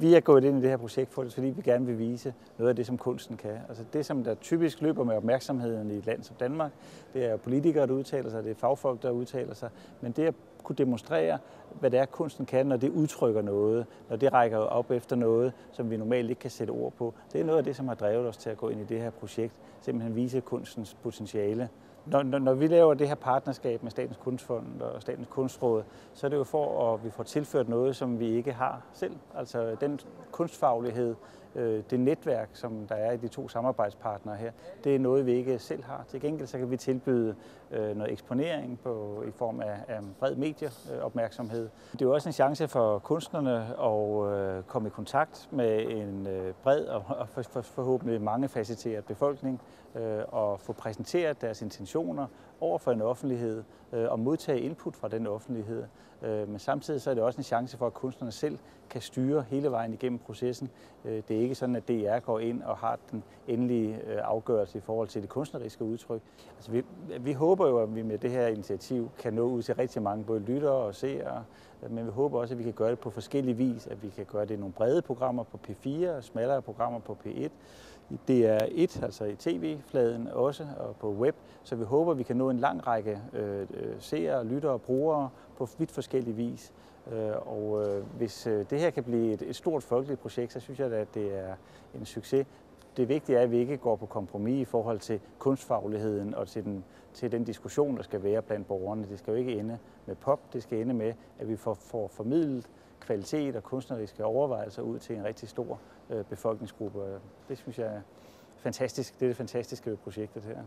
vi er gået ind i det her projekt, fordi vi gerne vil vise noget af det, som kunsten kan. Altså det, som der typisk løber med opmærksomheden i et land som Danmark, det er politikere, der udtaler sig, det er fagfolk, der udtaler sig, men det at kunne demonstrere, hvad det er, kunsten kan, når det udtrykker noget, når det rækker op efter noget, som vi normalt ikke kan sætte ord på. Det er noget af det, som har drevet os til at gå ind i det her projekt, simpelthen vise kunstens potentiale. Når, når, når vi laver det her partnerskab med Statens Kunstfond og Statens Kunstråd, så er det jo for, at vi får tilført noget, som vi ikke har selv. Altså den kunstfaglighed, øh, det netværk, som der er i de to samarbejdspartnere her, det er noget, vi ikke selv har. Til gengæld så kan vi tilbyde øh, noget eksponering på, i form af, af bred medieopmærksomhed. Det er jo også en chance for kunstnerne at øh, komme i kontakt med en øh, bred og forhåbentlig mange facetteret befolkning øh, og få præsenteret deres intentioner over for en offentlighed øh, og modtage input fra den offentlighed. Øh, men samtidig så er det også en chance for, at kunstnerne selv kan styre hele vejen igennem processen. Øh, det er ikke sådan, at DR går ind og har den endelige afgørelse i forhold til det kunstneriske udtryk. Altså, vi, vi håber jo, at vi med det her initiativ kan nå ud til rigtig mange både lyttere og seere, men vi håber også, at vi kan gøre det på forskellige vis, at vi kan gøre det i nogle brede programmer på P4, og smallere programmer på P1, det er et, altså i tv-fladen også, og på web, så vi håber, at vi kan nå en lang række øh, øh seere, lyttere og brugere på vidt forskellig vis. Øh, og øh, hvis øh, det her kan blive et, et stort folkeligt projekt, så synes jeg, at det er en succes. Det vigtige er, at vi ikke går på kompromis i forhold til kunstfagligheden og til den, til den diskussion, der skal være blandt borgerne. Det skal jo ikke ende med pop, det skal ende med, at vi får, får formidlet kvalitet og kunstneriske overvejelser ud til en rigtig stor øh, befolkningsgruppe. Det synes jeg er fantastisk. Det er det fantastiske ved projektet her.